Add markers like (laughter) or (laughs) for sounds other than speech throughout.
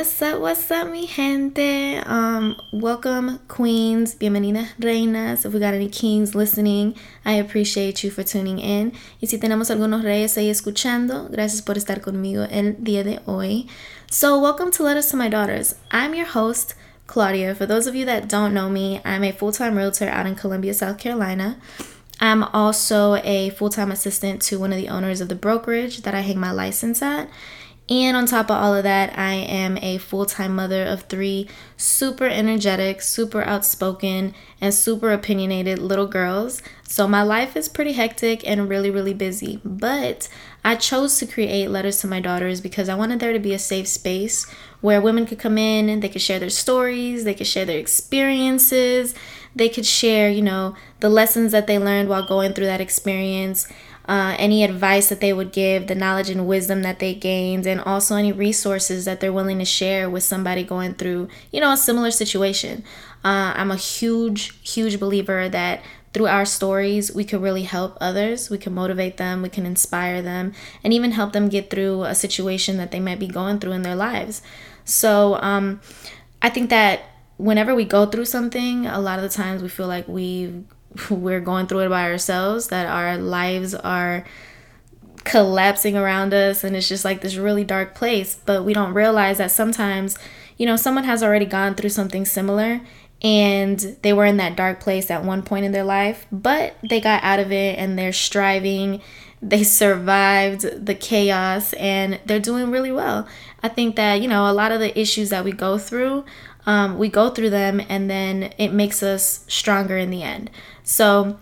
What's up, what's up, mi gente? Um, welcome, queens, bienvenidas, reinas. If we got any kings listening, I appreciate you for tuning in. Y si tenemos algunos reyes ahí escuchando, gracias por estar conmigo el día de hoy. So, welcome to Letters to My Daughters. I'm your host, Claudia. For those of you that don't know me, I'm a full time realtor out in Columbia, South Carolina. I'm also a full time assistant to one of the owners of the brokerage that I hang my license at. And on top of all of that, I am a full time mother of three super energetic, super outspoken, and super opinionated little girls. So my life is pretty hectic and really, really busy. But I chose to create Letters to My Daughters because I wanted there to be a safe space where women could come in and they could share their stories, they could share their experiences, they could share, you know, the lessons that they learned while going through that experience uh, any advice that they would give, the knowledge and wisdom that they gained, and also any resources that they're willing to share with somebody going through, you know, a similar situation. Uh, I'm a huge, huge believer that through our stories, we can really help others. We can motivate them, we can inspire them, and even help them get through a situation that they might be going through in their lives. So, um, I think that whenever we go through something, a lot of the times we feel like we've we're going through it by ourselves, that our lives are collapsing around us and it's just like this really dark place. But we don't realize that sometimes, you know, someone has already gone through something similar and they were in that dark place at one point in their life, but they got out of it and they're striving. They survived the chaos and they're doing really well. I think that, you know, a lot of the issues that we go through, um, we go through them and then it makes us stronger in the end. So,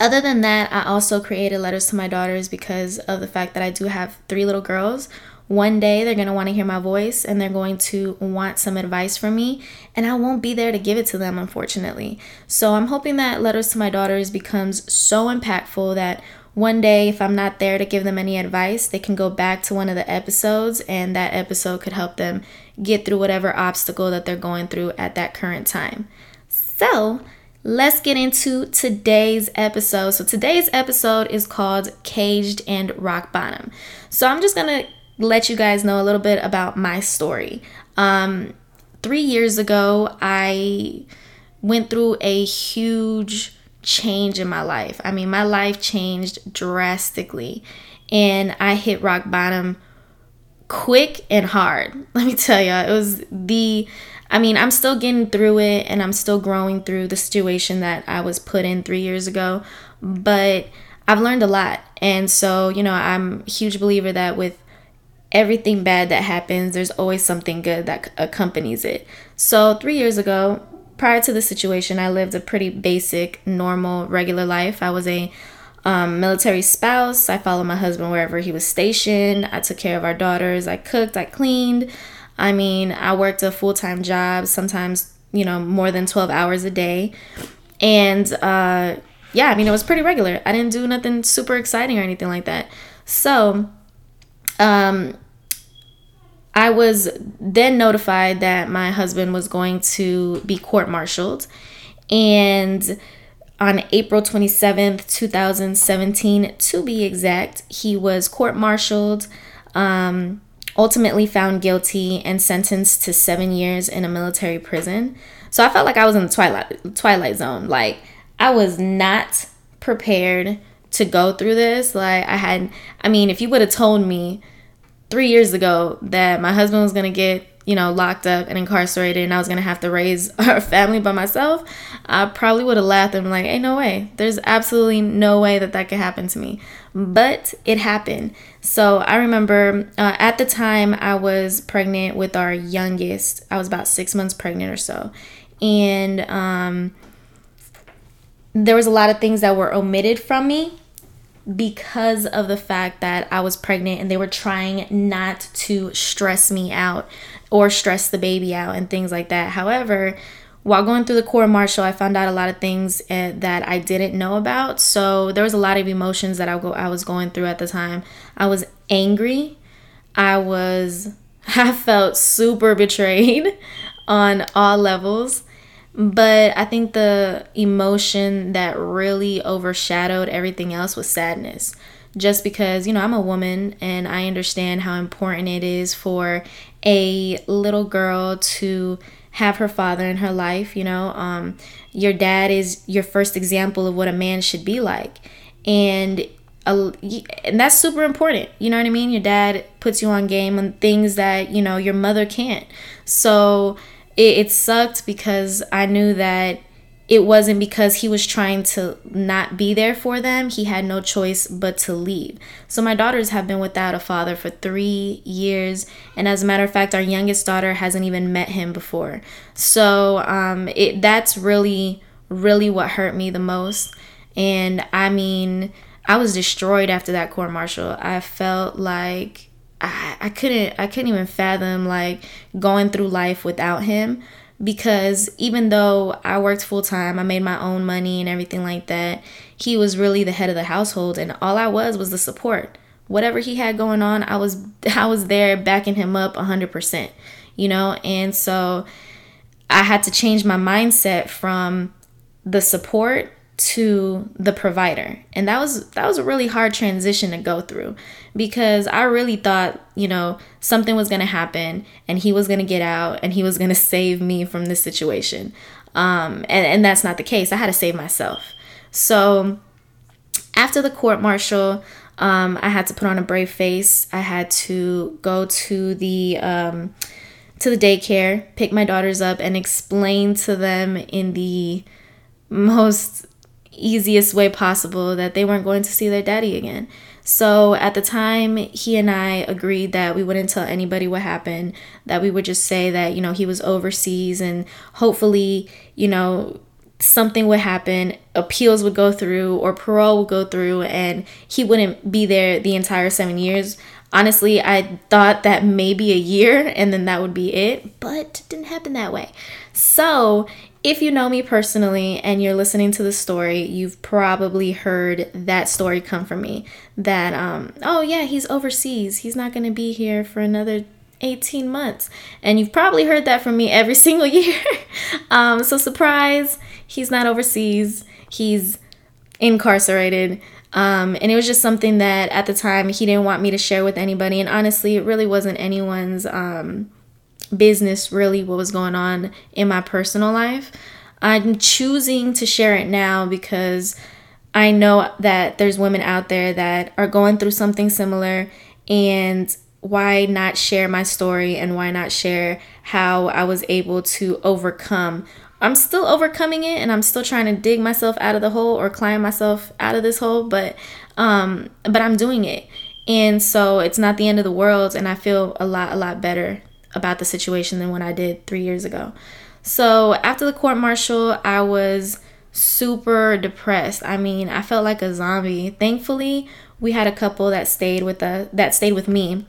other than that, I also created letters to my daughters because of the fact that I do have three little girls. One day they're going to want to hear my voice and they're going to want some advice from me, and I won't be there to give it to them, unfortunately. So I'm hoping that Letters to My Daughters becomes so impactful that one day, if I'm not there to give them any advice, they can go back to one of the episodes, and that episode could help them get through whatever obstacle that they're going through at that current time. So, let's get into today's episode. So, today's episode is called Caged and Rock Bottom. So, I'm just going to let you guys know a little bit about my story. Um, three years ago, I went through a huge change in my life. I mean, my life changed drastically, and I hit rock bottom quick and hard. (laughs) Let me tell y'all, it was the I mean, I'm still getting through it and I'm still growing through the situation that I was put in three years ago, but I've learned a lot. And so, you know, I'm a huge believer that with everything bad that happens, there's always something good that accompanies it. So, three years ago, prior to the situation, I lived a pretty basic, normal, regular life. I was a um, military spouse. I followed my husband wherever he was stationed. I took care of our daughters. I cooked, I cleaned. I mean, I worked a full time job, sometimes, you know, more than 12 hours a day. And uh, yeah, I mean, it was pretty regular. I didn't do nothing super exciting or anything like that. So, um, I was then notified that my husband was going to be court martialed. And on April 27th, 2017, to be exact, he was court martialed. Um, ultimately found guilty and sentenced to seven years in a military prison. So I felt like I was in the twilight twilight zone. Like I was not prepared to go through this. Like I had I mean, if you would have told me three years ago that my husband was gonna get you know, locked up and incarcerated and I was gonna have to raise (laughs) our family by myself, I probably would have laughed and been like, hey, no way. There's absolutely no way that that could happen to me. But it happened. So I remember uh, at the time I was pregnant with our youngest. I was about six months pregnant or so. And um, there was a lot of things that were omitted from me because of the fact that I was pregnant and they were trying not to stress me out or stress the baby out and things like that. However, while going through the court martial, I found out a lot of things uh, that I didn't know about. So there was a lot of emotions that I go I was going through at the time. I was angry. I was (laughs) I felt super betrayed (laughs) on all levels. But I think the emotion that really overshadowed everything else was sadness. just because, you know, I'm a woman and I understand how important it is for a little girl to have her father in her life, you know. Um, your dad is your first example of what a man should be like. And uh, and that's super important. You know what I mean? Your dad puts you on game on things that, you know, your mother can't. So it, it sucked because I knew that it wasn't because he was trying to not be there for them. He had no choice but to leave. So my daughters have been without a father for three years. And as a matter of fact, our youngest daughter hasn't even met him before. So um, it that's really, really what hurt me the most. And I mean, I was destroyed after that court martial. I felt like I, I couldn't I couldn't even fathom like going through life without him because even though I worked full time, I made my own money and everything like that, he was really the head of the household and all I was was the support. Whatever he had going on, I was (laughs) I was there backing him up 100%, you know? And so I had to change my mindset from the support to the provider. And that was that was a really hard transition to go through because i really thought you know something was going to happen and he was going to get out and he was going (laughs) to save me from this situation. Um, and, and that's not the case. I had to save myself. So after the court martial um, i had to put on a brave face. I had to go to the um, to the daycare pick my daughters up and explain to them in the most easiest way possible that they weren't going to see their daddy again. So at the time, he and I agreed that we wouldn't tell anybody what happened, that we would just say that, you know, he was overseas and hopefully, you know, something would happen, appeals would go through or parole would go through and he wouldn't be there the entire 7 years. Honestly, I thought that maybe a year and then that would be it, but it didn't happen that way. So, if you know me personally and you're listening to the story, you've probably heard that story come from me. That, um, oh yeah, he's overseas. He's not going to be here for another 18 months. And you've probably heard that from me every (laughs) single year. um, so, surprise, he's not overseas. He's incarcerated. Um, and it was just something that at the time he didn't want me to share with anybody. And honestly, it really wasn't anyone's. Um, business really what was going on in my personal life. I'm choosing to share it now because I know that there's women out there that are going through something similar and why not share my story and why not share how I was able to overcome. I'm still overcoming it and I'm still trying to dig myself out of the hole or climb myself out of this hole but um but I'm doing it. And so it's not the end of the world and I feel a lot a lot better about the situation than what I did three years ago. So after the court martial, I was super depressed. I mean, I felt like a zombie. Thankfully, we had a couple that stayed with the that stayed with me,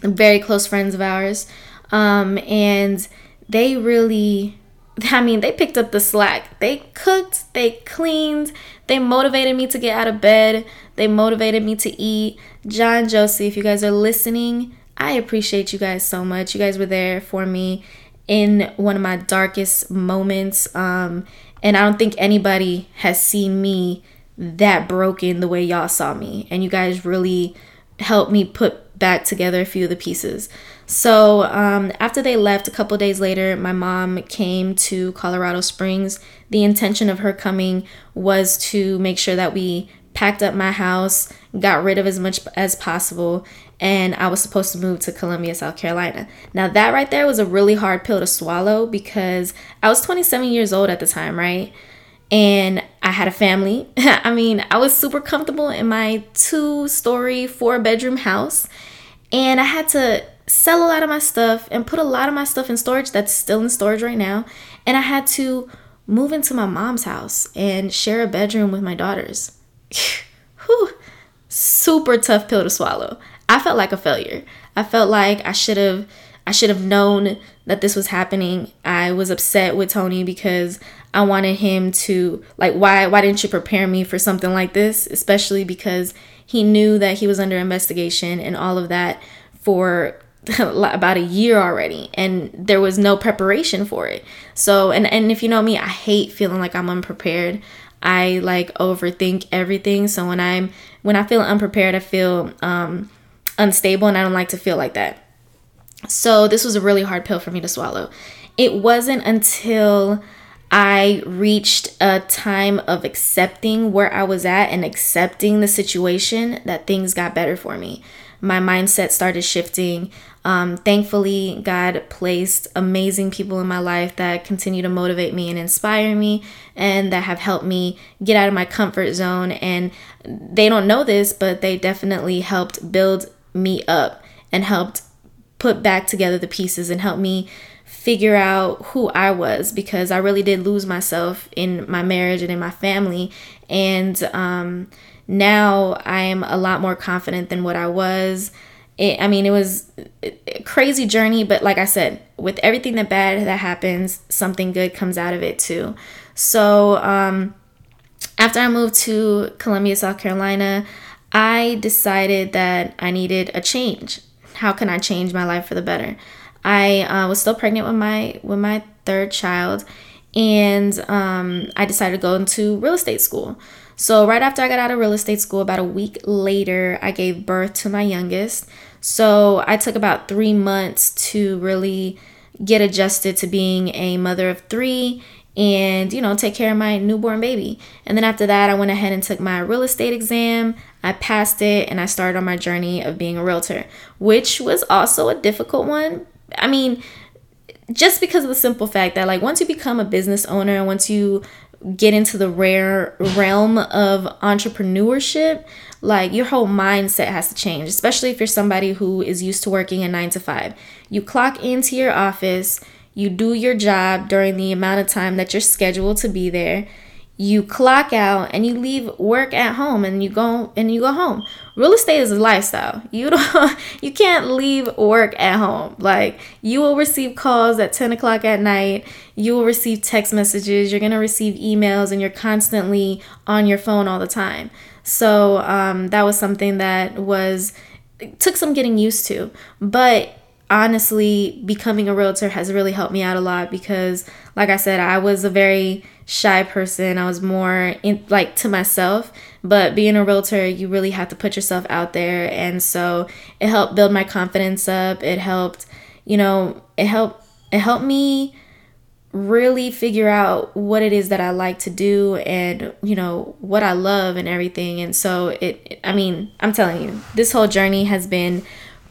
very close friends of ours, um, and they really. (laughs) I mean, they picked up the slack. They cooked, they cleaned, they motivated me to get out of bed, they motivated me to eat. John Josie, if you guys are listening, I appreciate you guys so much. You guys were there for me in one of my darkest moments. Um, and I don't think anybody has seen me that broken the way y'all saw me. And you guys really helped me put back together a few of the pieces. So um, after they left, a couple days later, my mom came to Colorado Springs. The intention of her coming was to make sure that we packed up my house, got rid of as much as possible, and I was supposed to move to Columbia, South Carolina. Now, that right there was a really hard pill to swallow because I was 27 years old at the time, right? And I had a family. (laughs) I mean, I was super comfortable in my two story, four bedroom house, and I had to sell a lot of my stuff and put a lot of my stuff in storage that's still in storage right now. And I had to move into my mom's house and share a bedroom with my daughters. (laughs) Whew, super tough pill to swallow. I felt like a failure. I felt like I should have I should have known that this was happening. I was upset with Tony because I wanted him to like why why didn't you prepare me for something like this, especially because he knew that he was under investigation and all of that for (laughs) about a year already and there was no preparation for it. So and and if you know me, I hate feeling like I'm unprepared. I like overthink everything. So when I'm when I feel unprepared, I feel um unstable and I don't like to feel like that. So this was a really hard pill for me to swallow. It wasn't until I reached a time of accepting where I was at and accepting the situation that things got better for me. My mindset started shifting. Um, thankfully, God placed amazing people in my life that continue to motivate me and inspire me and that have helped me get out of my comfort zone. And they don't know this, but they definitely helped build me up and helped put back together the pieces and help me figure out who I was because I really did lose myself in my marriage and in my family. And um, now I am a lot more confident than what I was. It, I mean, it was a crazy journey, but like I said, with everything that bad that happens, something good comes out of it too. So, um, after I moved to Columbia, South Carolina, I decided that I needed a change. How can I change my life for the better? I uh, was still pregnant with my with my third child, and um, I decided to go into real estate school. So right after I got out of real estate school, about a week later, I gave birth to my youngest. So I took about three months to really get adjusted to being a mother of three and you know take care of my newborn baby and then after that i went ahead and took my real estate exam i passed it and i started on my journey of being a realtor which was also a difficult one i mean just because of the simple fact that like once you become a business owner once you get into the rare realm of entrepreneurship like your whole mindset has to change especially if you're somebody who is used to working a 9 to 5 you clock into your office you do your job during the amount of time that you're scheduled to be there. You clock out and you leave work at home and you go and you go home. Real estate is a lifestyle. (laughs) You don't you can't leave work at home. Like you will receive calls at 10 o'clock at night. You will receive text messages. You're gonna receive emails and you're constantly on your phone all the time. So um, that was something that was took some getting used to. But honestly, becoming a realtor has really helped me out a lot because, like I said, I was a very shy person. I was more in, like to myself, but being a realtor, you really have to put yourself out there. And so it helped build my confidence up. It helped, you know, it helped, it helped me really figure out what it is that I like to do and you know what I love and everything and so it I mean I'm telling you this whole journey has been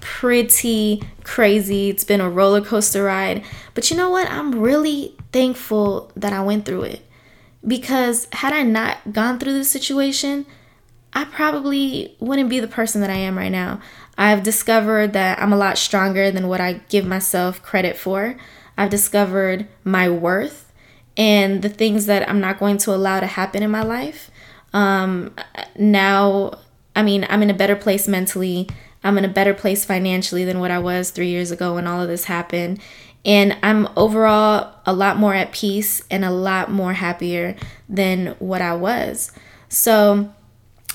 pretty crazy. It's been a roller coaster ride. But you know what? I'm really thankful that I went through it. Because had I not gone through this situation, I probably wouldn't be the person that I am right now. I've discovered that I'm a lot stronger than what I give myself credit for. I've discovered my worth and the things that I'm not going to allow to happen in my life. Um, now, I mean, I'm in a better place mentally. I'm in a better place financially than what I was three years ago when all of this happened. And I'm overall a lot more at peace and a lot more happier than what I was. So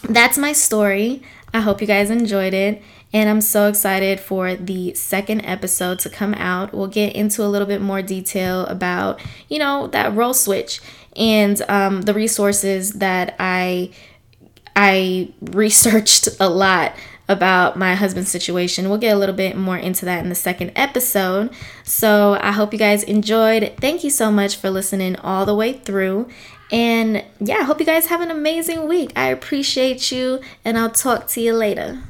that's my story. I hope you guys enjoyed it. And I'm so excited for the second episode to come out. We'll get into a little bit more detail about, you know, that role switch and um, the resources that I I (laughs) researched a lot about my husband's situation. We'll get a little bit more into that in the second episode. So I hope you guys enjoyed. Thank you so much for listening all the way through. And yeah, I hope you guys have an amazing week. I appreciate you, and I'll talk to you later.